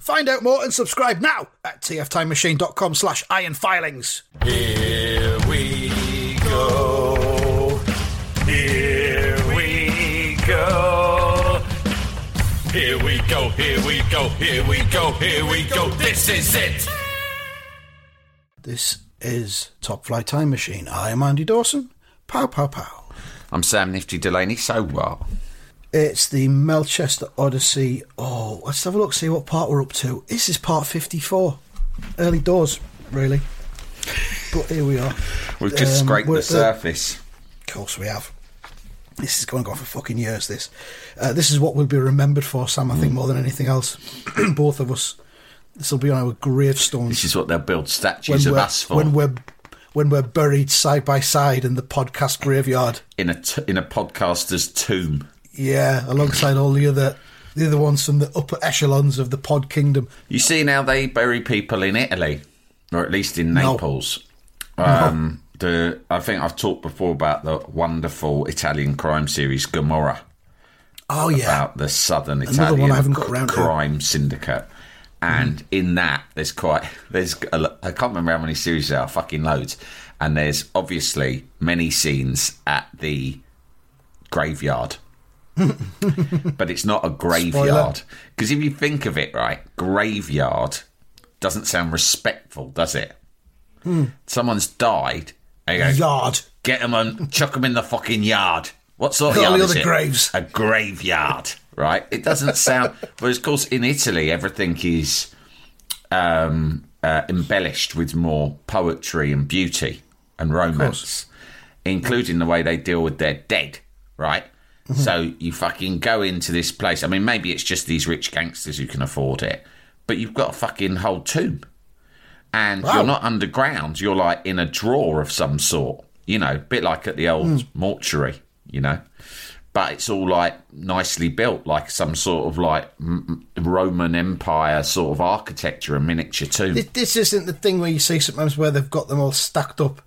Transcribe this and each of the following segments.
Find out more and subscribe now at tftimemachine.com slash ironfilings. Here we go. Here we go. Here we go, here we go, here we go, here we go. This is it. This is Top Flight Time Machine. I am Andy Dawson. Pow, pow, pow. I'm Sam Nifty Delaney, so what? It's the Melchester Odyssey. Oh, let's have a look, see what part we're up to. This is part 54. Early doors, really. But here we are. We've just Um, scraped the surface. Of course we have. This is going on for fucking years, this. Uh, this is what we'll be remembered for, Sam, I think, more than anything else. Both of us. This will be on our gravestones. This is what they'll build statues of us for. when we're when we're buried side by side in the podcast graveyard. in a t- in a podcaster's tomb. Yeah, alongside all the other the other ones from the upper echelons of the pod kingdom. You see now they bury people in Italy, or at least in No. Naples. Um, the I think I've talked before about the wonderful Italian crime series Gomorrah Oh yeah, about the southern Another Italian one I got around to. crime syndicate. And in that, there's quite there's a I can't remember how many series there are, fucking loads. And there's obviously many scenes at the graveyard. But it's not a graveyard. Because if you think of it right, graveyard doesn't sound respectful, does it? Someone's died. go, yard. Get them and chuck them in the fucking yard. What sort of yard the is other it? graves. A graveyard, right? It doesn't sound. but of course, in Italy, everything is um, uh, embellished with more poetry and beauty and romance, including the way they deal with their dead, right? Mm-hmm. So you fucking go into this place. I mean, maybe it's just these rich gangsters who can afford it, but you've got a fucking whole tomb and Wow. you're not underground. You're like in a drawer of some sort, you know, a bit like at the old Hmm. mortuary, you know. But it's all like nicely built, like some sort of like Roman Empire sort of architecture, a miniature tomb. This, this isn't the thing where you see sometimes where they've got them all stacked up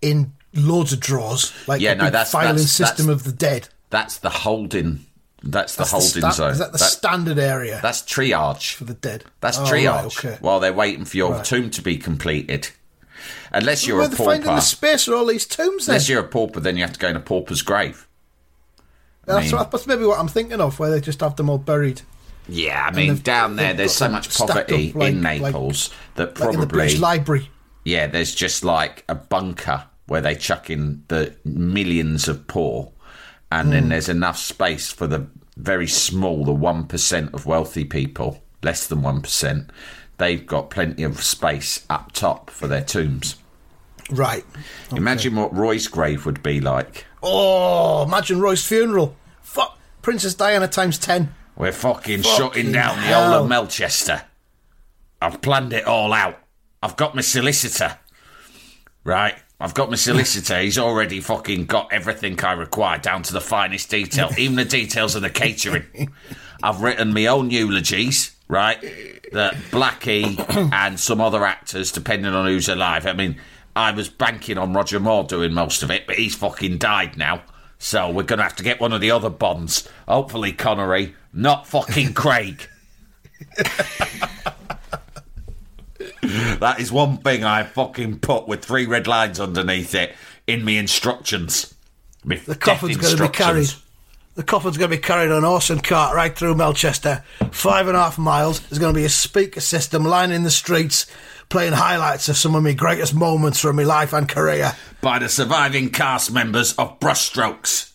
in loads of drawers, like Yeah, a no, that's- filing that's- system that's- of the dead. That's the holding. That's the That's holding sta- zone. Is that the That- standard area that's triage. for the dead? That's Oh, triage. right, okay. While they're waiting for your Right. tomb to be completed. Unless you're Where a they finding pauper. the space for all these tombs? Then Unless you're a pauper, then you have to go in a pauper's grave. that's, mean- what, that's maybe what I'm thinking of, where they just have them all buried, Yeah, I mean, down there, there's so much poverty like- in like- Naples that like in the British probably, Library. yeah, there's just like a bunker where they chuck in the millions of poor, and Hmm. then there's enough space for the very small, the one percent of wealthy people, less than one percent. They've got plenty of space up top for their tombs. Right. Imagine what Roy's grave would be like. Oh, imagine Roy's funeral. Fuck, Princess Diana times ten. We're fucking, Fucking shutting down the hell. whole of Melchester. I've planned it all out. I've got my solicitor. Right? I've got my solicitor. He's already fucking got everything I require down to the finest detail, even the details of the catering. I've written my own eulogies, right? That Blackie and some other actors, depending on who's alive. I mean, I was banking on Roger Moore doing most of it, but he's fucking died now. So we're going to have to get one of the other Bonds. Hopefully Connery, not fucking Craig. that is one thing I fucking put with three red lines underneath it in me instructions. Me The coffin's going to be carried. The coffin's going to be carried on a horse and cart right through Melchester. Five and a half miles. There's going to be a speaker system lining the streets, playing highlights of some of my greatest moments from my life and career. by the surviving cast members of Brushstrokes,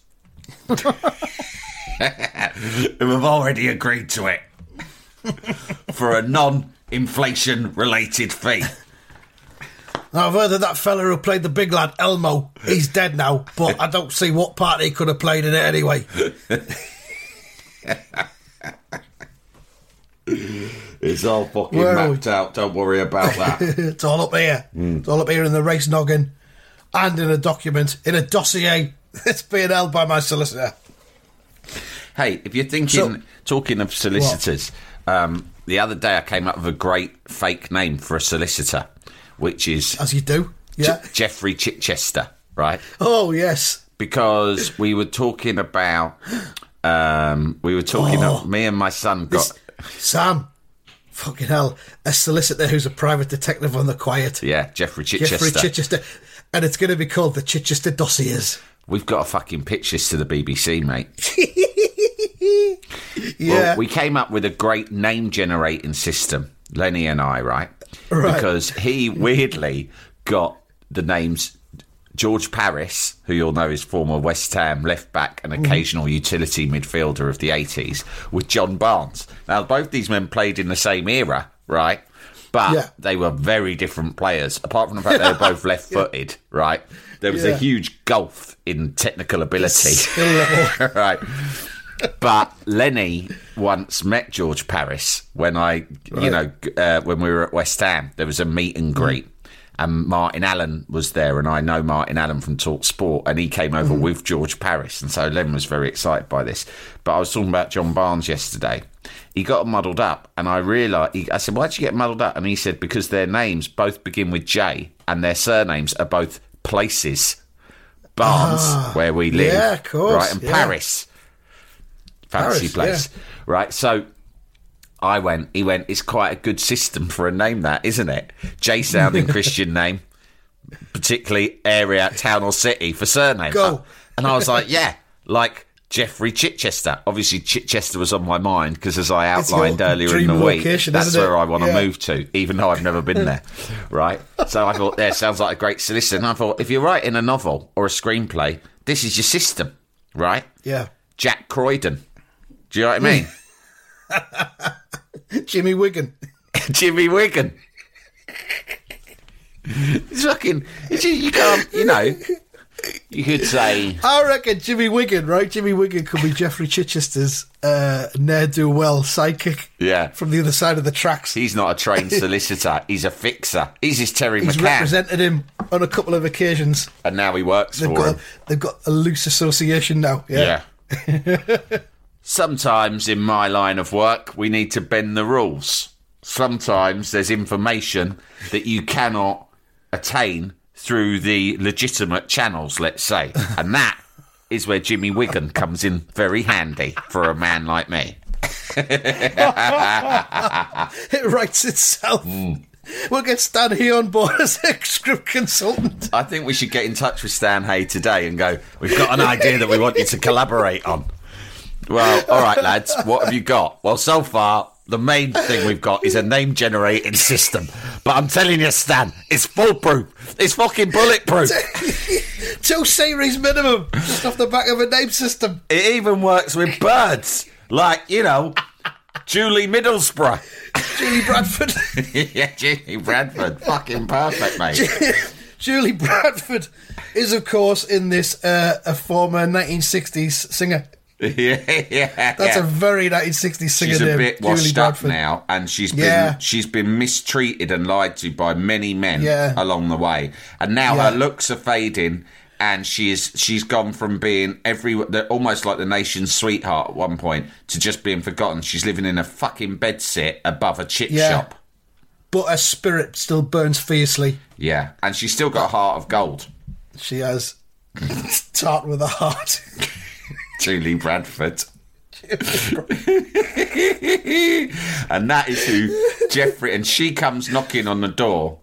who have already agreed to it for a non-inflation related fee. Now, I've heard of that fella who played the big lad, Elmo. He's dead now, but I don't see what part he could have played in it anyway. It's all fucking Where mapped out. Don't worry about that. it's all up here. It's all up here in the race noggin and in a document, in a dossier that's being held by my solicitor. hey, if you're thinking, So- talking of solicitors, um, the other day I came up with a great fake name for a solicitor, which is As you do. Yeah. Jeffrey Chichester, right? Oh, yes. because we were talking about um, we were talking Oh. me and my son got Sam. Fucking hell. A solicitor who's a private detective on the quiet. yeah Jeffrey Chichester. Jeffrey Chichester. And it's going to be called the Chichester Dossiers. We've got to fucking pitch this to the BBC, mate. Yeah. Well, we came up with a great name generating system, Lenny and I, right? Right. Because he weirdly got the names George Parris, who you'll know is former West Ham left back and mm-hmm. occasional utility midfielder of the 80s, with John Barnes. Now, both these men played in the same era, right? But Yeah. they were very different players, apart from the fact they were both left footed, right? There was a huge gulf in technical ability. Right. But Lenny once met George Parris when I, you know, uh, when we were at West Ham. There was a meet and greet, and Martin Allen was there, and I know Martin Allen from Talk Sport, and he came over with George Parris, and so Len was very excited by this. But I was talking about John Barnes yesterday. He got muddled up, and I realised. He, I said, "Why'd you get muddled up?" And he said, "Because their names both begin with J, and their surnames are both places." Barnes, ah, where we live, yeah, of course, right, and yeah. Paris fancy Paris, place, right? So I went. He went. It's quite a good system for a name, that isn't it? J sounding Christian name, particularly area, town, or city for surname. Go. And I was like, yeah, like Jeffrey Chichester. Obviously, Chichester was on my mind because, as I outlined earlier in the week, that's where I want to Yeah. move to, even though I've never been there. right? So I thought, there sounds like a great solicitor. And I thought, if you're writing a novel or a screenplay, this is your system, right? Yeah. Jack Croydon. Do you know what I mean? Jimmy Wigan. Jimmy Wigan. It's fucking. It's, you can't. You know. You could say. I reckon Jimmy Wigan, right? Jimmy Wigan could be Jeffrey Chichester's uh, ne'er do well sidekick Yeah. from the other side of the tracks. He's not a trained solicitor. He's a fixer. He's his Terry He's McCann, represented him on a couple of occasions. and now he works They've for got him. they've got a loose association now. Yeah. Yeah. Sometimes in my line of work, we need to bend the rules. Sometimes there's information that you cannot attain through the legitimate channels, let's say. And that is where Jimmy Wigan comes in very handy for a man like me. It writes itself. Hmm. We'll get Stan here on board as a script consultant. I think we should get in touch with Stan Hey today and go, we've got an idea that we want you to collaborate on. Well, all right, lads, what have you got? Well, so far, the main thing we've got is a name generating system. But I'm telling you, Stan, it's foolproof. It's fucking bulletproof. Two series minimum, just off the back of a name system. It even works with birds. Like, you know, Julie Middlesbrough. Julie Bradford. yeah, Julie Bradford. Fucking perfect, mate. Julie Bradford is, of course, in this uh, a former 1960s singer. yeah, yeah. That's yeah. a very 1960s singer she's a bit Julie washed up Bradford. now, and she's been Yeah. she's been mistreated and lied to by many men Yeah. along the way, and now her looks are fading, and she is she's gone from being every almost like the nation's sweetheart at one point to just being forgotten. She's living in a fucking bedsit above a chip shop. But her spirit still burns fiercely. Yeah, and she's still got a heart of gold. She has tart with a heart. Julie Bradford. and that is who Jeffrey and she comes knocking on the door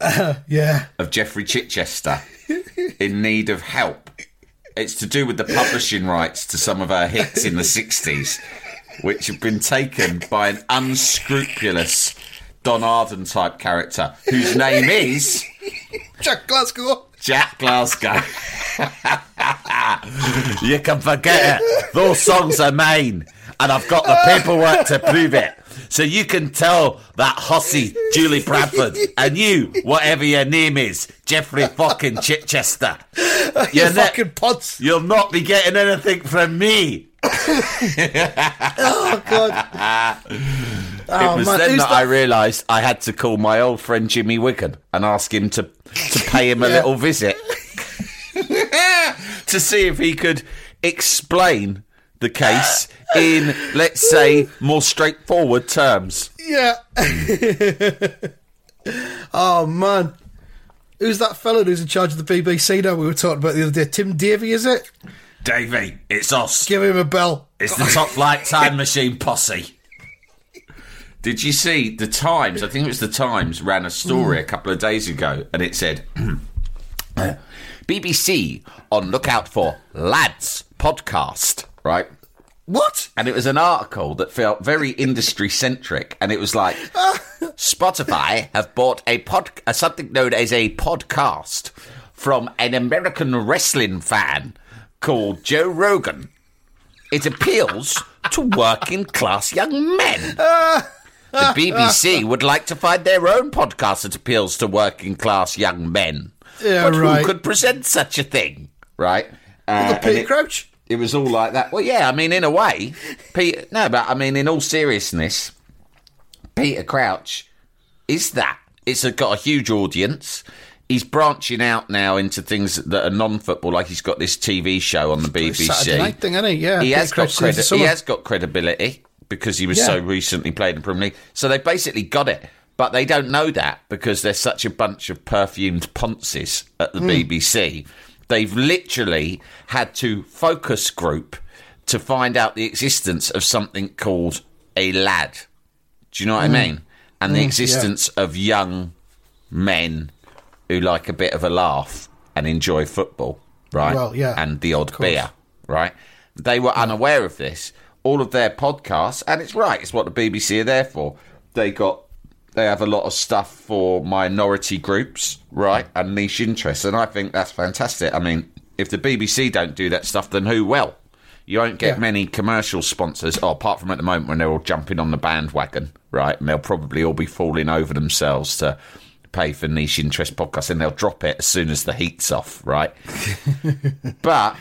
uh, yeah. of Jeffrey Chichester in need of help. It's to do with the publishing rights to some of her hits in the 60s, which have been taken by an unscrupulous Don Arden type character whose name is Jack Glasgow. Jack Glasgow. you can forget it. Those songs are mine, and I've got the paperwork to prove it. So you can tell that hussy Julie Bradford and you, whatever your name is, Jeffrey fucking Chichester. You're ne- fucking pods. You'll not be getting anything from me. Oh god. Oh it was oh, man, then who's that, I realised I had to call my old friend Jimmy Wigan and ask him to to pay him a Yeah. little visit to see if he could explain the case in, let's say, more straightforward terms. Yeah. oh man. Who's that fella who's in charge of the BBC now we were talking about the other day? Tim Davie, is it? Davie, it's us. Give him a bell. It's the Top Flight Time Machine posse. Did you see the Times? I think it was the Times ran a story a couple of days ago, and it said BBC on lookout for lads podcast. Right, What? and it was an article that felt very industry centric, and it was like Spotify have bought a pod, uh, something known as a podcast from an American wrestling fan called Joe Rogan. It appeals to working class young men. The BBC would like to find their own podcast that appeals to working class young men. Yeah, but right. who could present such a thing, right? Uh, The it- Crouch? it was all like that. Well, yeah, I mean, in a way, Peter. No, but I mean, in all seriousness, Peter Crouch is that. It's got a huge audience. He's branching out now into things that are non-football, like he's got this TV show on the BBC. Saturday night thing, isn't he? Yeah. he has got Crouch saves the credit. He has got credibility because he was Yeah. so recently played in Premier League. So they basically got it, but they don't know that because they're such a bunch of perfumed ponces at Hmm. the BBC. They've literally had to focus group to find out the existence of something called a lad. Do you know what Hmm. I mean? And the existence of young men who like a bit of a laugh and enjoy football, right? Well, yeah, And the odd beer, right? They were unaware of this. All of their podcasts, and it's right, it's what the BBC are there for. They got, they have a lot of stuff for minority groups, right? And niche interests. And I think that's fantastic. I mean, if the BBC don't do that stuff, then who will? You won't get Yeah. many commercial sponsors, oh, apart from at the moment when they're all jumping on the bandwagon, right? And they'll probably all be falling over themselves to pay for niche interest podcasts, and they'll drop it as soon as the heat's off, right? but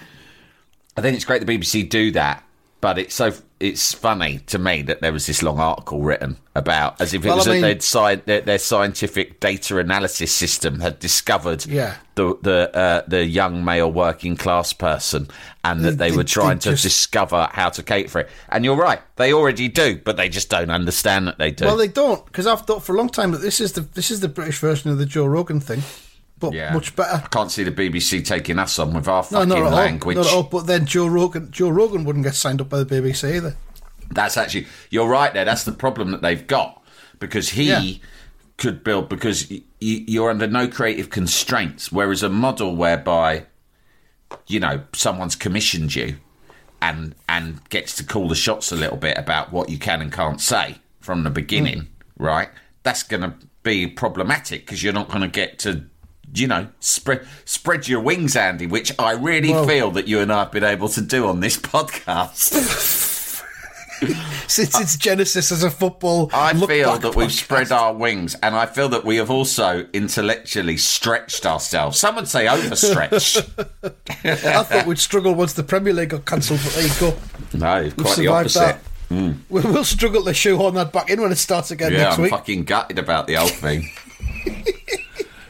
I think it's great the BBC do that. But it's so it's funny to me that there was this long article written about as if it Well, was I mean- sci- their, their scientific data analysis system had discovered Yeah. the the uh, the young male working class person, and that they, They- were they trying to just- discover how to cater for it. And you're right, they already do, but they just don't understand that they do. Well, they don't because I've thought for a long time that this is the this is the British version of the Joe Rogan thing, but yeah, much better. I can't see the BBC taking us on with our No, fucking not at all. language. Not at all. But then Joe Rogan, Joe Rogan wouldn't get signed up by the BBC either. That's actually you're right there. That's the problem that they've got because he Yeah. could build because you're under no creative constraints. Whereas a model whereby you know someone's commissioned you and and gets to call the shots a little bit about what you can and can't say from the beginning, Mm. right? That's going to be problematic because you're not going to get to. You know, spread spread your wings, Andy. Which I really Well- feel that you and I have been able to do on this podcast. Since its genesis as a football, I feel that we've spread our wings, and I feel that we have also intellectually stretched ourselves. Some would say overstretched. I thought we'd struggle once the Premier League got cancelled, but there you go. no, We've quite the survived opposite. Hmm. that. We'll, we'll struggle to shoehorn that back in when it starts again next week Yeah, next I'm week. fucking gutted about the whole thing.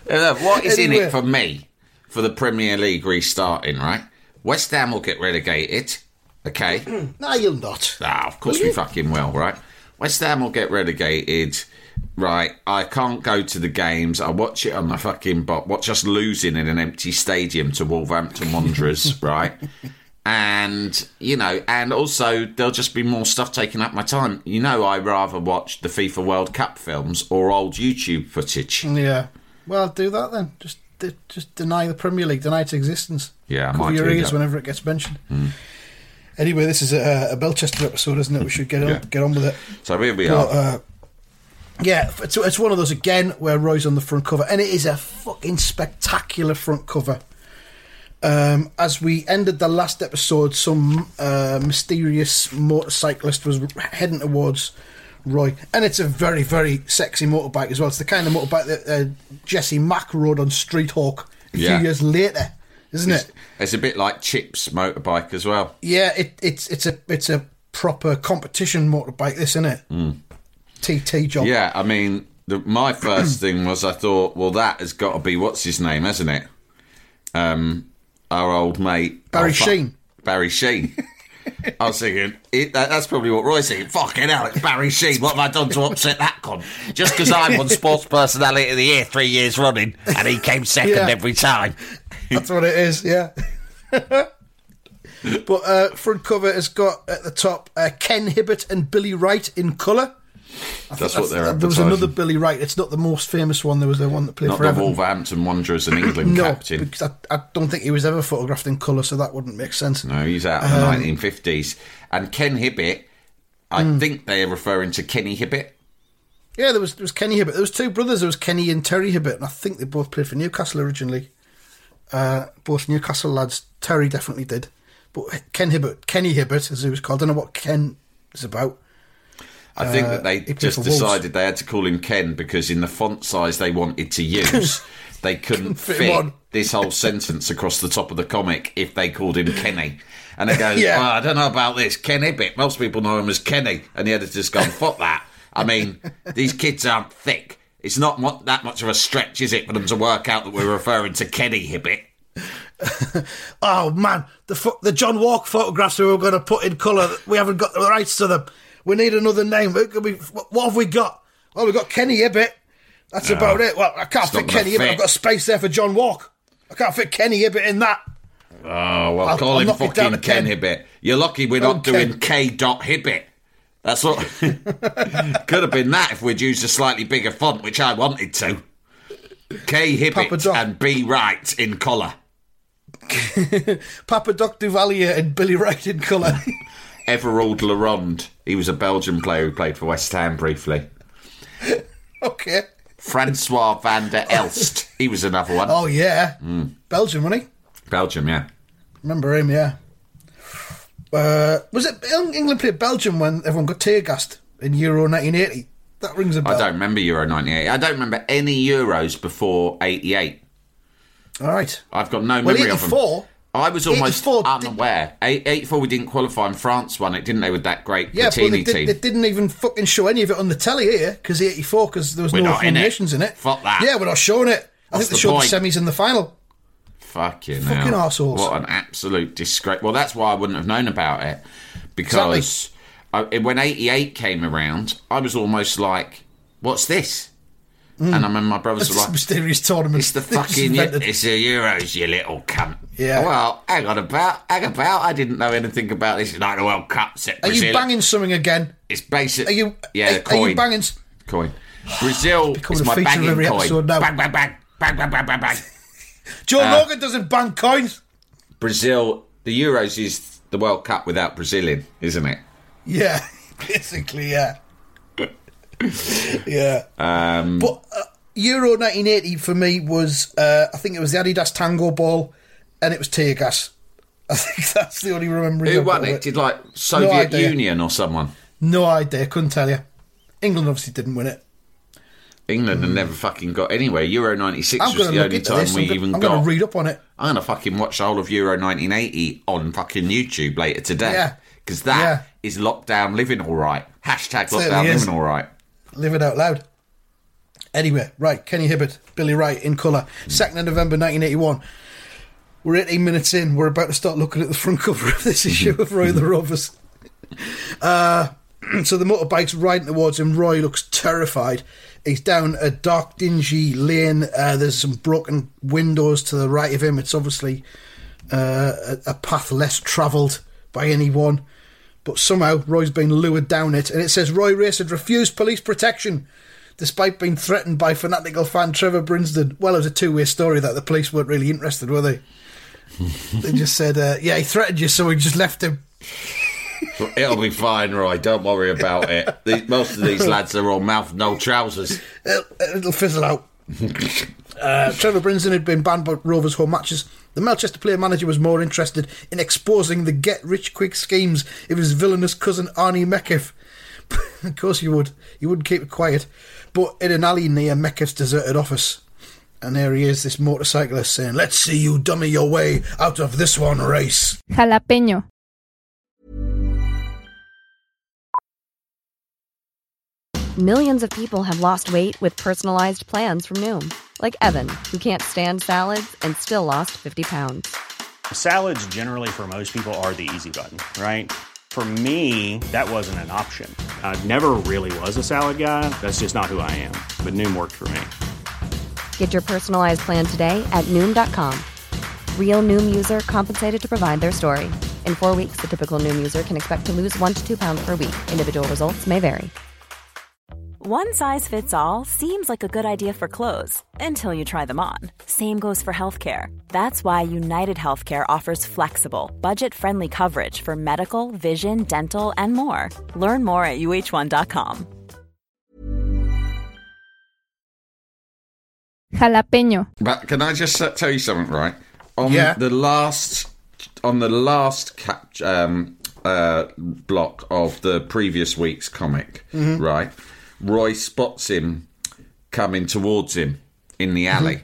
Uh, what is in it for me for the Premier League restarting? Right, West Ham will get relegated. Okay. No, you'll not. Ah, of course we fucking will, right? West Ham will get relegated. Right, I can't go to the games. I watch it on my fucking bot. Watch us losing in an empty stadium to Wolverhampton Wanderers, right? And you know, and also there'll just be more stuff taking up my time. You know, I rather watch the FIFA World Cup films or old YouTube footage. Yeah. Well, do that then. Just just deny the Premier League, deny its existence. Yeah, I Cover might your ears that. Whenever it gets mentioned. Anyway, this is a, a Melchester episode, isn't it? We should get on, Yeah. get on with it. So here we But, are. uh, Yeah, it's, it's one of those again where Roy's on the front cover, and it is a fucking spectacular front cover. Um, as we ended the last episode, some uh, mysterious motorcyclist was heading towards Roy, and it's a very, very sexy motorbike as well. It's the kind of motorbike that uh, Jesse Mach rode on Street Hawk a Yeah. few years later, isn't it? It's a bit like Chip's motorbike as well. Yeah, it, it's it's a it's a proper competition motorbike. This, isn't it? TT job. Yeah, I mean, the, my first thing was I thought, well, that has got to be what's his name, hasn't it? Um, our old mate Barry oh, Sheene. Barry Sheene. I was thinking it, that, that's probably what Roy's thinking. Fucking hell, it's Barry Sheene. What have I done to upset that con? Just because I won Sports Personality of the Year three years running, and he came second Yeah. every time. That's what it is, yeah. but uh, front cover has got at the top uh, Ken Hibbitt and Billy Wright in colour. That's what they're There was another Billy Wright. It's not the most famous one. There was the one that played Not for the Everton. Wolverhampton Wanderers and England No, captain. because I, I don't think he was ever photographed in colour, so that wouldn't make sense. No, he's out of Um, the 1950s. And Ken Hibbitt, I Hmm. think they are referring to Kenny Hibbitt. Yeah, there was there was Kenny Hibbitt. There was two brothers. There was Kenny and Terry Hibbitt, and I think they both played for Newcastle originally. Uh, both Newcastle lads. Terry definitely did, but Ken Hibbitt, Kenny Hibbitt, as he was called. I don't know what Ken is about. I think Uh, that they he just for Wolves. decided they had to call him Ken because in the font size they wanted to use, they couldn't fit fit this whole sentence across the top of the comic if they called him Kenny. And they goes, Yeah. oh, I don't know about this. Kenny Hibbitt. Most people know him as Kenny. And the editor's gone, fuck that. I mean, these kids aren't thick. It's not that much of a stretch, is it, for them to work out that we're referring to Kenny Hibbitt? Oh man, the the John Walk photographs we were going to put in colour. We haven't got the rights to them. We need another name. It could be- What have we got? Well, we've got Kenny Hibbitt. That's about it. Well, I can't fit Kenny fit. I've got a space there for John Walk. I can't fit Kenny Hibbitt in that. Oh, well, I'll- call I'll him knock it down fucking Ken Ken. Hibbitt. You're lucky we're not doing K. Dot Hibbitt. That's what could have been that if we'd used a slightly bigger font, which I wanted to. K. Hibbitt and B. Wright in colour. Papa Doc Duvalier and Billy Wright in colour. Everald La Ronde. He was a Belgian player who played for West Ham briefly. okay. Francois van der Elst. He was another one. Oh yeah, Hmm. Belgium, wasn't he? Belgium, yeah. Remember him? Yeah. Uh, was it England played Belgium when everyone got tear gassed in Euro 1980? That rings a bell. I don't remember Euro 98. I don't remember any Euros before 88. All right. I've got no Well, memory of them. 84. I was almost 84 did- unaware. Eight- 84 we didn't qualify and France won it, didn't they, with that great Yeah, but Platini they, did, team? they didn't even fucking show any of it on the telly here because 84 because there was We're no not in it. in it. Fuck that. Yeah, we're not showing it. I What's think they the showed point? the semis and the final. Fucking Fucking hell. arseholes. What an absolute disgrace. Well, that's why I wouldn't have known about it. Because I, when 88 came around, I was almost like, what's this? And I hmm. remember my brothers It's were like, mysterious tournament. It's the fucking it's the Euros, you little cunt. Yeah. Well, hang on about, hang about. I didn't know anything about this. It's like the World Cup set. Are you banging something again? It's basic. Are you? Yeah, are, the are you banging? coin. Brazil is my banging every coin. episode now. Bang, bang, bang, bang, bang, bang, bang, bang. Joe Uh, doesn't bang coins. Brazil. The Euros is the World Cup without Brazilian, isn't it? Yeah, basically, yeah. yeah. Um, But uh, Euro 1980 for me was, uh, I think it was the Adidas Tango Ball and it was tear gas. I think that's the only remembering who won of it? Did like Soviet idea. Union or someone? No idea, couldn't tell you. England obviously didn't win it. England had hmm. never fucking got anywhere. Euro '96 was the only time this. we I'm, even I'm got. going to read up on it. I'm gonna fucking watch the whole of Euro 1980 on fucking YouTube later today. Yeah. Because that Yeah. is lockdown living all right. Hashtag Certainly lockdown is. living all right. Live it out loud. Anyway, right, Kenny Hibbitt, Billy Wright in colour. Hmm. 2nd of November 1981. We're 18 minutes in. We're about to start looking at the front cover of this issue of Roy the Rovers. Uh, so the motorbike's riding towards him. Roy looks terrified. He's down a dark, dingy lane. Uh, there's some broken windows to the right of him. It's obviously uh, a, path less travelled by anyone. But somehow Roy's been lured down it, and it says Roy Race had refused police protection despite being threatened by fanatical fan Trevor Brinsden. Well, it was a two way story that the police weren't really interested, were they? They just said, uh, yeah, he threatened you, so we just left him. It'll be fine, Roy. Don't worry about it. These, most of these lads are all mouth, no trousers. It'll, it'll fizzle out. uh, Trevor Brinson had been banned by Rovers' home matches. The Melchester player manager was more interested in exposing the get rich quick schemes of his villainous cousin Arnie Metcalf. of course, he would. He wouldn't keep it quiet. But in an alley near Metcalf's deserted office, and there he is, this motorcyclist saying, "Let's see you dummy your way out of this one race." Jalapeño. Millions of people have lost weight with personalized plans from Noom, like Evan, who can't stand salads and still lost 50 pounds. Salads, generally, for most people, are the easy button, right? For me, that wasn't an option. I never really was a salad guy. That's just not who I am. But Noom worked for me. Get your personalized plan today at Noom.com. Real Noom user compensated to provide their story. In four weeks, the typical Noom user can expect to lose one to two pounds per week. Individual results may vary. One size fits all seems like a good idea for clothes until you try them on. Same goes for healthcare. That's why United Healthcare offers flexible, budget friendly coverage for medical, vision, dental, and more. Learn more at uh1.com. Jalapeño. But can I just tell you something, right? On Yeah. the last, on the last cap, um, uh, block of the previous week's comic, right? Roy spots him coming towards him in the alley.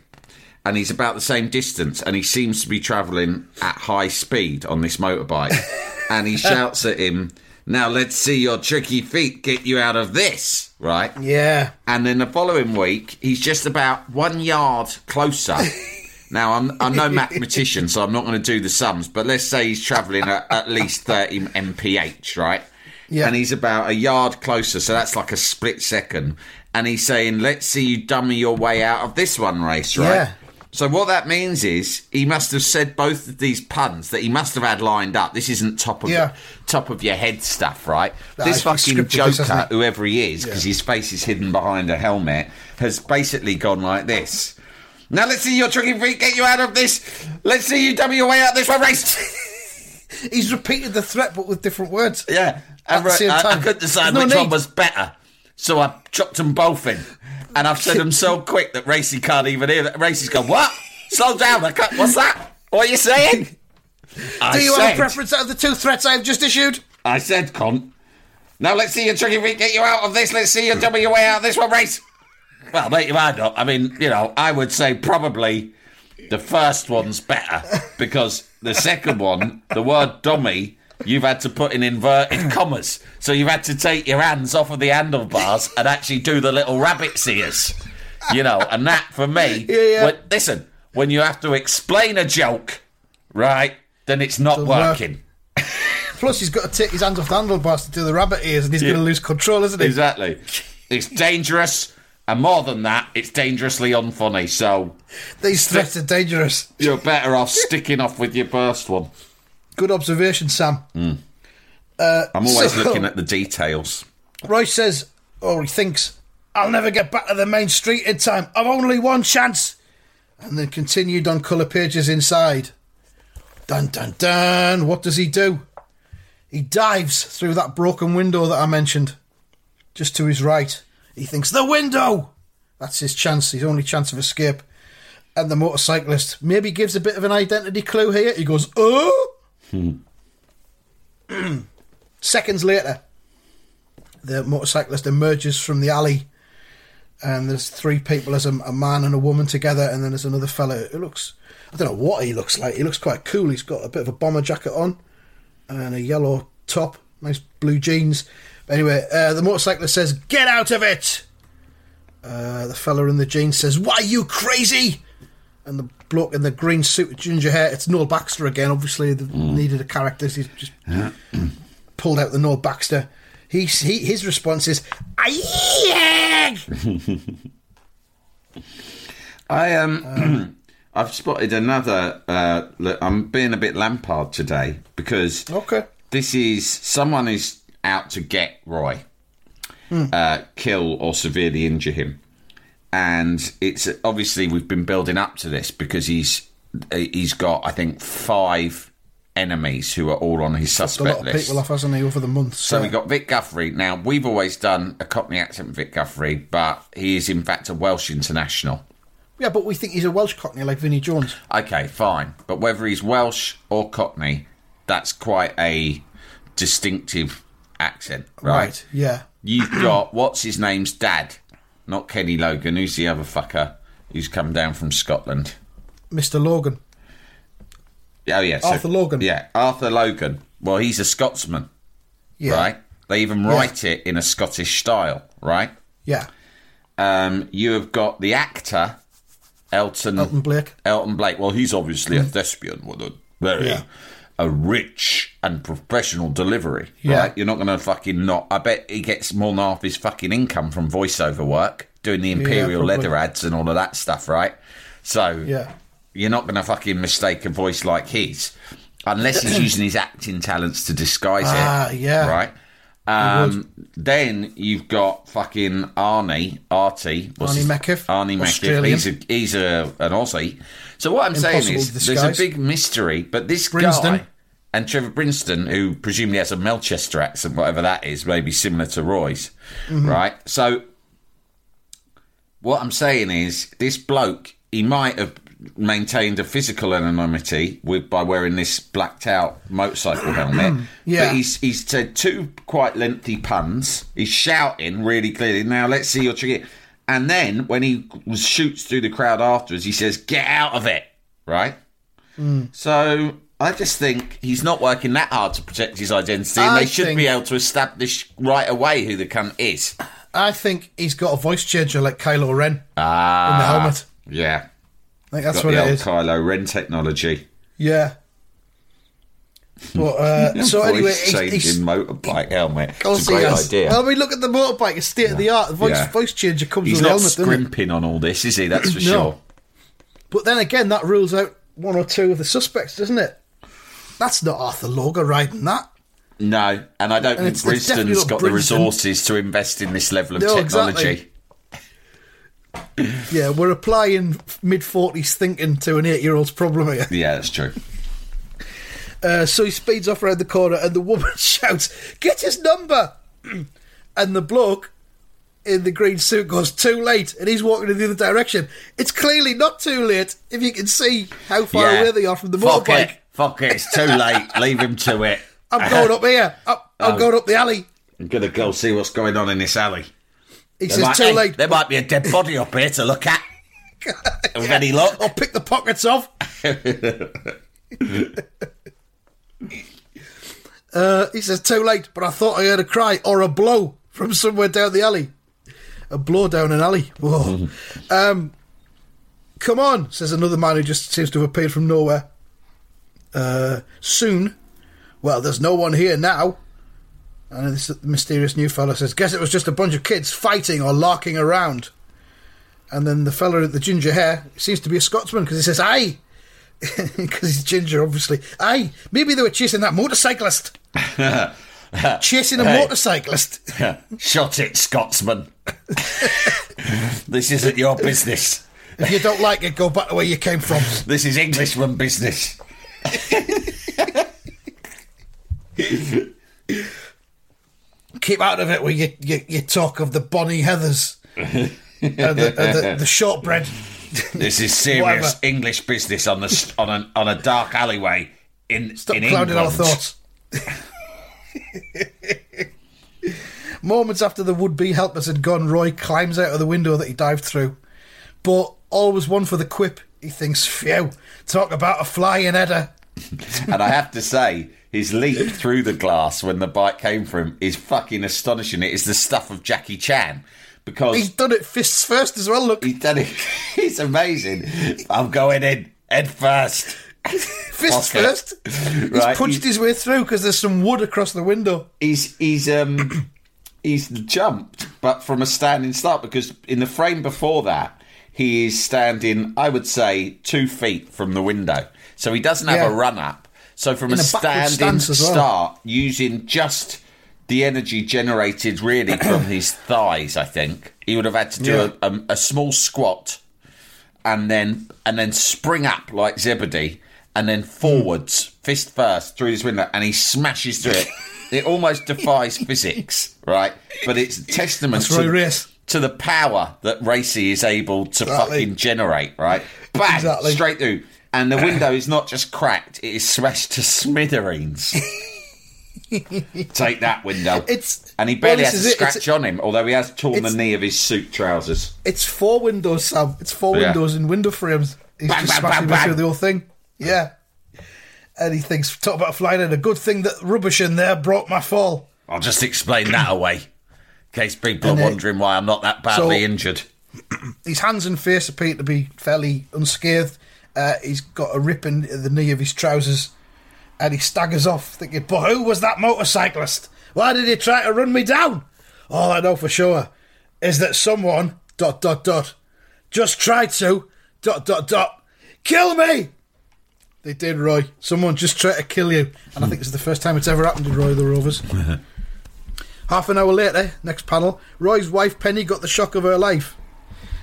And he's about the same distance, and he seems to be travelling at high speed on this motorbike. and he shouts at him, Now let's see your tricky feet get you out of this, right? Yeah, And then the following week, he's just about one yard closer. now, I'm, I'm no mathematician, so I'm not going to do the sums, but let's say he's travelling at at least 30 mph, right? Yeah. And he's about a yard closer, so that's like a split second. And he's saying, let's see you dummy your way out of this one race, right? Yeah. So what that means is he must have said both of these puns that he must have had lined up. This isn't top of Yeah. top of your head stuff, right? Nah, this fucking scripted, this, joker, whoever he is, because Yeah. his face is hidden behind a helmet, has basically gone like this. Now let's see your tricky feet get you out of this. Let's see you dummy your way out this one race. he's repeated the threat but with different words. yeah, At the uh, I, same I, I couldn't decide no which one was better, so I chucked them both in, and I've said them so quick that Racy can't even hear. That Racy's gone, "What? Slow down! I can't, what's that? What are you saying?" I Do you said, have a preference out of the two threats I've just issued? I said, "Cunt." Now let's see your tricky feet get you out of this. Let's see you dummy your way out of this one race. Well, make your mind up. I mean, you know, I would say probably the first one's better because the second one, the word dummy, you've had to put in inverted commas. So you've had to take your hands off of the handlebars and actually do the little rabbit's ears. You know, and that for me, yeah. when- listen, when you have to explain a joke, right, then it's not Doesn't work. working. Plus, he's got to take his hands off the handlebars to do the rabbit ears, and he's going to lose control, isn't he? Exactly. It's dangerous, and more than that, it's dangerously unfunny. So These threats are dangerous. you're better off sticking off with your first one. Good observation, Sam. Hmm. Uh, I'm always So- looking at the details. Royce says, or he thinks, I'll never get back to the main street in time. I've only one chance. And then continued on colour pages inside. Dun dun dun. What does he do? He dives through that broken window that I mentioned. Just to his right. He thinks, the window! That's his chance, his only chance of escape. And the motorcyclist maybe gives a bit of an identity clue here. He goes, oh! Seconds later, the motorcyclist emerges from the alley and there's three people there's a, a man and a woman together and then there's another fella who looks i don't know what he looks like he looks quite cool he's got a bit of a bomber jacket on and a yellow top nice blue jeans. But anyway uh, the motorcyclist says get out of it! Uh, the fella in the jeans says why are you crazy! And the bloke in the green suit with ginger hair it's noel baxter again obviously they needed a character he's just pulled out the Noel Baxter. He, he his response is! I um, I've spotted another. Uh, look, I'm being a bit Lampard today because Okay. this is someone is out to get Roy, uh, kill or severely injure him, and it's obviously we've been building up to this because he's he's got I think five enemies who are all on his A lot suspect of list. people off, hasn't he, over the months? So yeah. we got Vic Guthrie. Now we've always done a Cockney accent, Vic Guthrie, but he is in fact a Welsh international. Yeah, but we think he's a Welsh Cockney like Vinnie Jones. Okay, fine, but whether he's Welsh or Cockney, that's quite a distinctive accent, right? Yeah. You've got what's his name's dad, not Kenny Logan. Who's the other fucker who's come down from Scotland? Mr. Logan. Oh yeah, so- Arthur Logan. Yeah, Arthur Logan. Well, he's a Scotsman, Yeah. right? They even write it in a Scottish style, right? Yeah. Um, you have got the actor Elton Elton Blake. Elton Blake. Well, he's obviously a thespian with a very Yeah. A rich and professional delivery. Yeah. Right? You're not going to fucking not. I bet he gets more than half his fucking income from voiceover work, doing the Imperial probably. leather ads and all of that stuff, right? So Yeah. you're not going to fucking mistake a voice like his unless he's using his acting talents to disguise Ah, it. yeah. Right. Um, then you've got fucking Arnie, Artie, Arnie Metcalf, Arnie. Australian. He's a he's a an Aussie. So what I'm saying is, there's a big mystery. But this guy and Trevor Brinston, who presumably has a Melchester accent, whatever that is, maybe similar to Roy's, Mm-hmm. right? So what I'm saying is, this bloke, he might have maintained a physical anonymity with by wearing this blacked out motorcycle helmet. Yeah. But he's he's said two quite lengthy puns. He's shouting really clearly. Now let's see your trick. And then when he shoots through the crowd afterwards, he says, "Get out of it!" Right. So I just think he's not working that hard to protect his identity, and I they should think- be able to establish right away who the cunt is. I think he's got a voice changer like Kylo Ren Ah, in the helmet. Yeah, I think that's got what the it old is. Kylo Ren technology. Yeah. But uh, so Voice anyway, changing motorbike helmet. It's a great has. idea. Well, I mean, look at the motorbike; it's state of the art. The voice, Yeah. voice changer comes He's with not helmet, scrimping on all this, is he? That's for No. sure. But then again, that rules out one or two of the suspects, doesn't it? That's not Arthur Logan riding that. No, and I don't And think it's- it's definitely Brinston's not got the resources to invest in this level of No, technology. exactly. Yeah, we're applying mid forties thinking to an eight year old's problem here. Yeah, that's true. Uh, so he speeds off around the corner, and the woman shouts, "Get his number!" and the bloke in the green suit goes, "Too late!" and he's walking in the other direction. It's clearly not too late if you can see how far yeah. away they are from the Fuck motorbike. it. Fuck it. It's too late. Leave him to it. I'm going up here. Up, I'm Oh. going up the alley. I'm gonna go see what's going on in this alley. He There says, might, "Too hey, late." There might be a dead body up here to look at. With any luck. I'll pick the pockets off. Uh, he says, too late, but I thought I heard a cry or a blow from somewhere down the alley. A blow down an alley. Whoa. um, come on, says another man who just seems to have appeared from nowhere. Uh, soon. Well, there's no one here now. And this mysterious new fella says, guess it was just a bunch of kids fighting or larking around. And then the fella with the ginger hair seems to be a Scotsman because he says, aye. Because he's ginger, obviously. Aye, maybe they were chasing that motorcyclist. chasing a Hey. motorcyclist. Shot it, Scotsman. this isn't your business. if you don't like it, go back to where you came from. This is Englishman business. Keep out of it where you, you, talk of the Bonnie Heathers and the, and the, the shortbread. This is serious. English business on the on a on a dark alleyway in Stop in clouding our England. thoughts. Moments after the would-be helpers had gone, Roy climbs out of the window that he dived through. But always one for the quip. He thinks, phew, talk about a flying header. And I have to say, his leap through the glass when the bike came for him is fucking astonishing. It is the stuff of Jackie Chan because He's done it fists first as well, look. he's done it. He's amazing. I'm going in head first. Fists fuck it. first. He's Right, punched he's- his way through because there's some wood across the window. he's he's um he's jumped, but from a standing start because in the frame before that he is standing, I would say, two feet from the window, so he doesn't have Yeah. a run up. So from a a standing well. start, using just the energy generated really from his thighs, I think he would have had to do Yeah. a, a, a small squat and then and then spring up like Zebedee and then forwards, fist first, through this window, and he smashes through it. It almost defies physics, right? But it's a testament That's to, to the power that Racy is able to Exactly. fucking generate, right? Bang! Exactly. Straight through. And the window is not just cracked, it is smashed to smithereens. Take that window. It's- and he barely well, has a it. Scratch on him, although he has torn the knee of his suit trousers. It's four windows, Sam. It's four Yeah. windows in window frames. He's Bang, just bang, smashing bang, through the whole thing. Yeah. And he thinks, talk about flying in. A good thing that rubbish in there brought my fall. I'll just explain that away, in case people And, are uh, wondering why I'm not that badly so- injured. His hands and face appear to be fairly unscathed. Uh, he's got a rip in the knee of his trousers. And he staggers off, thinking, but who was that motorcyclist? Why did he try to run me down? All I know for sure is that someone, dot, dot, dot, just tried to, dot, dot, dot, kill me! They did, Roy. Someone just tried to kill you. And I think this is the first time it's ever happened to Roy the Rovers. Half an hour later, next panel, Roy's wife Penny got the shock of her life.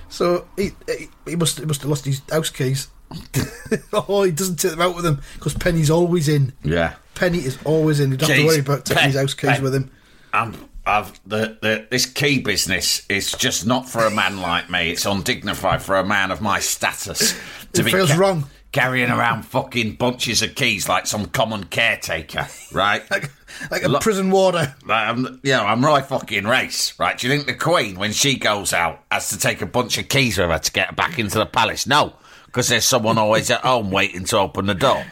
So he he, he must he must have lost his house keys. oh, he doesn't take them out with him because Penny's always in. Yeah. Penny is always in. You don't have to worry about taking Pen- his house keys pen. with him. I'm, I've the, the this key business is just not for a man like me. It's undignified for a man of my status to It feels wrong. carrying around fucking bunches of keys like some common caretaker, right? Like, like a Look- prison warder. Like, I'm, you know, I'm Roy fucking Race, right? Do you think the Queen, when she goes out, has to take a bunch of keys with her to get back into the palace? No, because there's someone always at home waiting to open the door.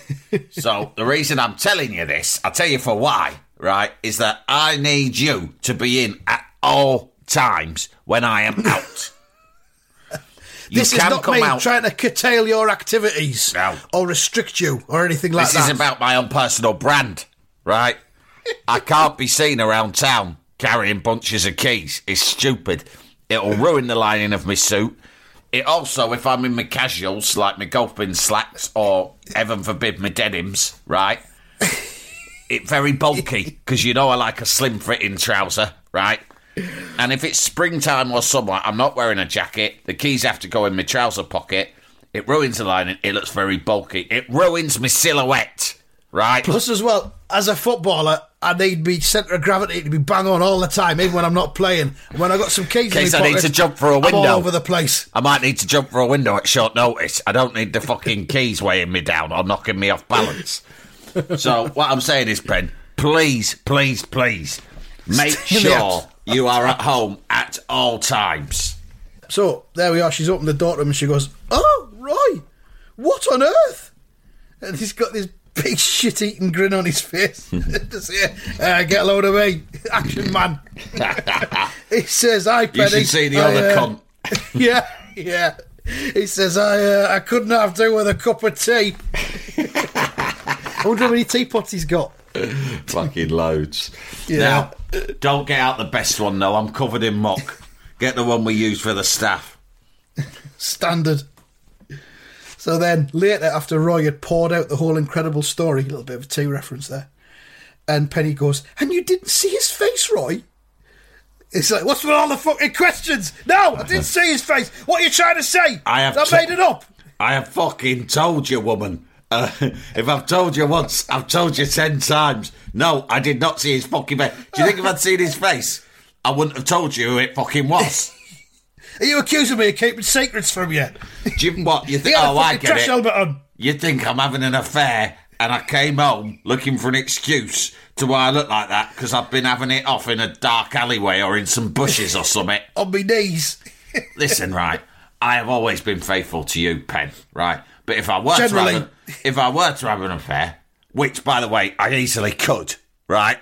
so the reason I'm telling you this, I'll tell you for why, right? Is that I need you to be in at all times when I am out. You this is not me out. trying to curtail your activities No. or restrict you or anything like that. This is about my own personal brand, right? I can't be seen around town carrying bunches of keys. It's stupid. It'll ruin the lining of my suit. It also, if I'm in my casuals, like my golfing slacks or, heaven forbid, my denims, right? it very bulky because you know I like a slim fitting trouser, right? And if it's springtime or summer, I'm not wearing a jacket. The keys have to go in my trouser pocket. It ruins the lining. It looks very bulky. It ruins my silhouette, right? Plus, as well, as a footballer, I need my centre of gravity to be bang on all the time, even when I'm not playing. When I got some keys case I need to jump for a I'm window. all over the place. I might need to jump for a window at short notice. I don't need the fucking keys weighing me down or knocking me off balance. so what I'm saying is, Ben, please, please, please, make Stay sure you are at home at all times. So there we are. She's opened the door to him and she goes, "Oh, Roy, what on earth?" And he's got this big shit-eating grin on his face. Just here, uh, get a load of me, action man. he says, "I You should see the I, other uh, cunt. yeah, yeah. He says, "I uh, I couldn't have do with a cup of tea." I wonder how many teapots he's got. Fucking loads. Yeah. Now, don't get out the best one though. I'm covered in muck. Get the one we use for the staff. Standard. So then, later, after Roy had poured out the whole incredible story, a little bit of a tea reference there, and Penny goes, And you didn't see his face, Roy? It's like, What's with all the fucking questions? No, I didn't see his face. What are you trying to say? I have I t- made it up. I have fucking told you, woman. Uh, if I've told you once, I've told you ten times. No, I did not see his fucking face. Do you think if I'd seen his face, I wouldn't have told you who it fucking was? Are you accusing me of keeping secrets from you? Do you, what you think? Oh, I get trash it. helmet on. You think I'm having an affair, and I came home looking for an excuse to why I look like that because I've been having it off in a dark alleyway or in some bushes or something. On my knees. Listen, right. I have always been faithful to you, Pen. Right, but if I were Generally. to have a, if I were to have an affair, which by the way I easily could, right,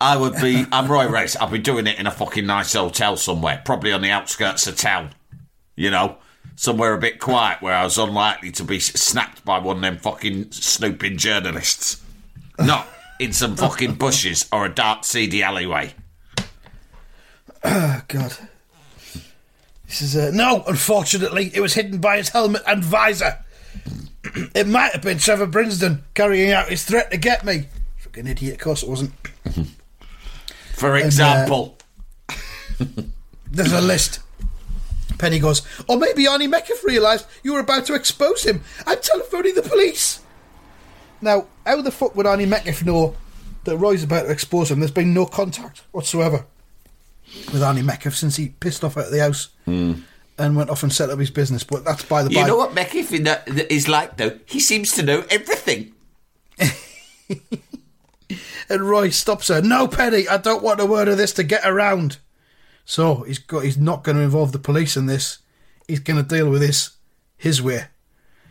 I would be. I'm Roy Race. I'd be doing it in a fucking nice hotel somewhere, probably on the outskirts of town. You know, somewhere a bit quiet where I was unlikely to be snapped by one of them fucking snooping journalists. Not in some fucking bushes or a dark, seedy alleyway. Oh, God. This is uh, no. Unfortunately, it was hidden by his helmet and visor. it might have been Trevor Brinsden carrying out his threat to get me. Fucking idiot. Of course, it wasn't. For uh, example. There's a list. Penny goes, or maybe Arnie Metcalf realised you were about to expose him. I'm telephoning the police. Now, how the fuck would Arnie Metcalf know that Roy's about to expose him? There's been no contact whatsoever with Arnie Metcalf since he pissed off out of the house hmm. and went off and set up his business. But that's by the by. You know what Metcalf in that- that is like, though? He seems to know everything. And Roy stops her. No, Penny, I don't want a word of this to get around. So he's got. He's not going to involve the police in this. He's going to deal with this his way.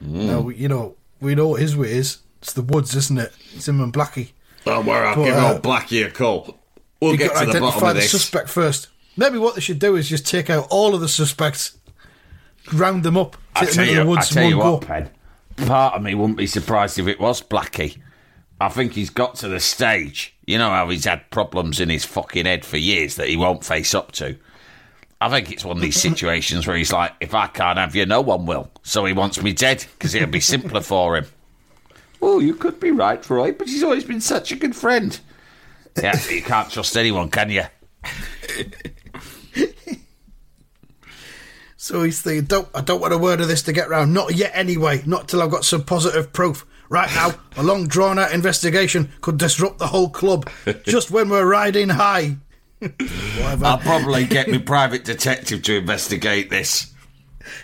Now, you know, we know what his way is. It's the woods, isn't it? It's him and Blackie. Don't worry, I'll But, give uh, old Blackie a call. We'll You've get got to the bottom identify of the suspect first. Maybe what they should do is just take out all of the suspects, round them up, I take them into you, the I woods tell in you what, go. Pen. Part of me wouldn't be surprised if it was Blackie. I think he's got to the stage. You know how he's had problems in his fucking head for years that he won't face up to. I think it's one of these situations where he's like, if I can't have you, no one will. So he wants me dead because it'll be simpler for him. Oh, you could be right, Roy, but he's always been such a good friend. Yeah, but you can't trust anyone, can you? So he's thinking, don't, I don't want a word of this to get round. Not yet, anyway. Not till I've got some positive proof. Right now, a long drawn out investigation could disrupt the whole club. Just when we're riding high. Whatever. I'll probably get my private detective to investigate this.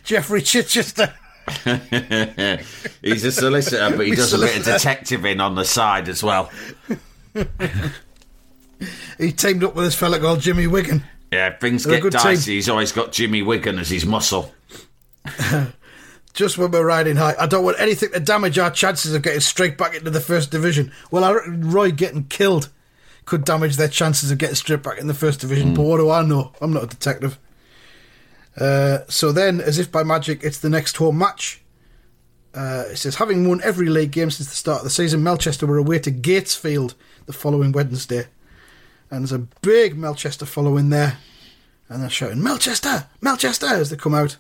Jeffrey Chichester. He's a solicitor, but he does a bit of detectiving on the side as well. He teamed up with this fella called Jimmy Wigan. Yeah, things They're get dicey. team. He's always got Jimmy Wigan as his muscle. Just when we're riding high. I don't want anything to damage our chances of getting straight back into the first division. Well, I reckon Roy getting killed could damage their chances of getting straight back in the first division. But what do I know? I'm not a detective. Uh, so then, as if by magic, it's the next home match. Uh, it says, having won every league game since the start of the season, Melchester were away to Gatesfield the following Wednesday. And there's a big Melchester following there. And they're shouting, Melchester! Melchester! as they come out.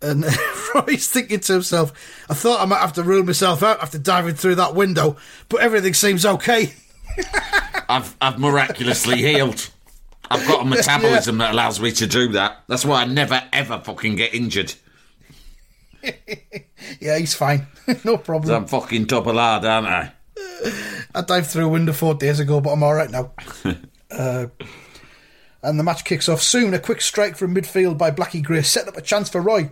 And Roy's thinking to himself, I thought I might have to rule myself out after diving through that window, but everything seems okay. I've I've miraculously healed. I've got a metabolism that allows me to do that. That's why I never ever fucking get injured. Yeah, he's fine. no problem. I'm fucking top of hard, aren't I? I dived through a window four days ago, but I'm all right now. uh, and the match kicks off soon. A quick strike from midfield by Blackie Gray set up a chance for Roy.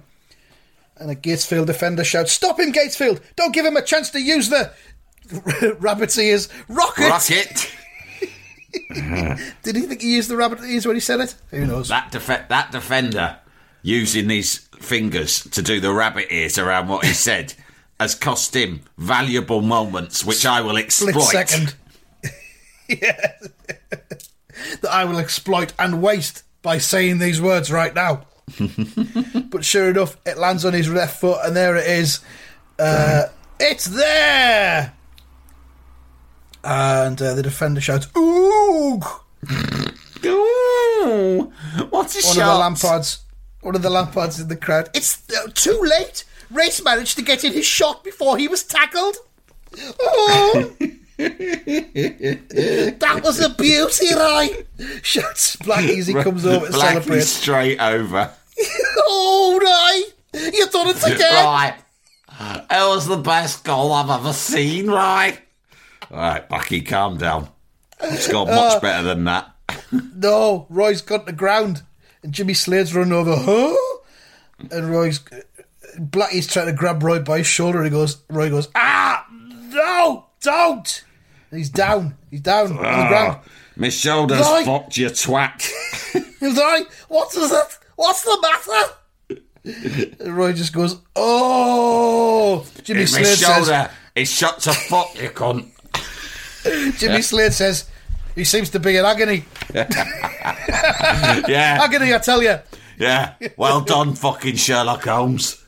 And a Gatesfield defender shouts, "Stop him, Gatesfield! Don't give him a chance to use the rabbit's ears rocket." Rocket. Did he think he used the rabbit ears when he said it? Who knows? That def- that defender using his fingers to do the rabbit ears around what he said has cost him valuable moments, which I will exploit. Split second. yeah. that I will exploit and waste by saying these words right now. But sure enough, it lands on his left foot, and there it is. Uh, it's there! And uh, the defender shouts, Ooh! Ooh, what's a One shot? of the Lampards, one of the Lampards in the crowd. It's uh, too late. Race managed to get in his shot before he was tackled. Oh, that was a beauty, right? Shouts Blackie as he comes over to Blackie celebrate. straight over. Oh, right, you done it again. Right. It was the best goal I've ever seen, right? Right, Blackie, calm down. It's got Uh, much better than that. No, Roy's got the ground, and Jimmy Slade's run over. Huh? And Roy's Blackie's trying to grab Roy by his shoulder. And he goes, Roy goes, ah, no, don't. And he's down. He's down on the ground. Oh, my shoulder's Right. fucked, you twat. He's like, what is it? What's the matter? And Roy just goes, oh. Jimmy my Slade says, shoulder is shut to fuck, you cunt. Jimmy Slade says, he seems to be in agony. Yeah, Agony, I tell you. yeah. Well done, fucking Sherlock Holmes.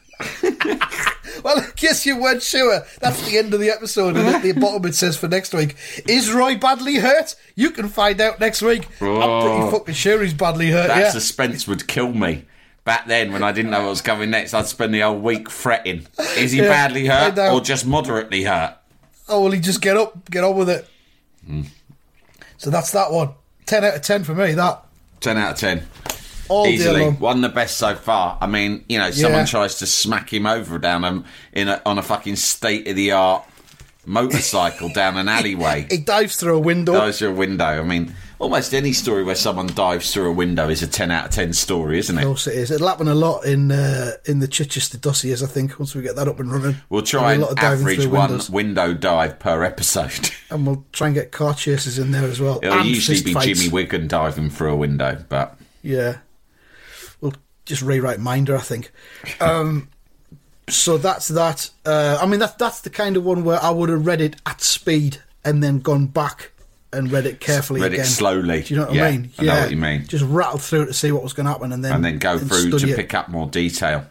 Well, I guess you weren't sure. That's the end of the episode. And at the bottom it says for next week, is Roy badly hurt? You can find out next week. I'm pretty fucking sure he's badly hurt, That yeah. suspense would kill me. Back then, when I didn't know what was coming next, I'd spend the whole week fretting. Is he Yeah, badly hurt or just moderately hurt? Oh, well, he just get up, get on with it. Hmm. So that's that one. 10 out of 10 for me, that. 10 out of 10. All Easily, one of the best so far. I mean, you know, someone Yeah. tries to smack him over down um, in a, on a fucking state of the art motorcycle down an alleyway. He dives through a window. dives through a window. I mean, almost any story where someone dives through a window is a ten out of ten story, isn't it? Of course it is. It'll happen a lot in uh, in the Chichester dossiers, I think, once we get that up and running. We'll try and lot of diving average one windows. window dive per episode. And we'll try and get car chases in there as well. It'll and usually be fights. Jimmy Wigan diving through a window, but Yeah. Just rewrite Minder, I think. Um, so that's that. Uh, I mean, that, that's the kind of one where I would have read it at speed and then gone back and read it carefully Read it slowly. Do you know what Yeah, I mean? I know what you mean. Just rattle through to see what was going to happen and then and then go through to it. pick up more detail.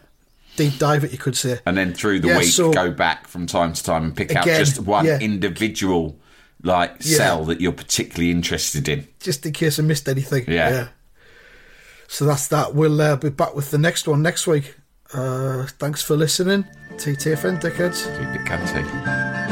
deep dive it, you could say. and then through the Yeah, week so- go back from time to time and pick out Again, just one yeah. individual like Yeah. cell that you're particularly interested in. just in case I missed anything. Yeah. So that's that. We'll uh, be back with the next one next week. Uh, thanks for listening. TTFN, dickheads. Keep it cunty.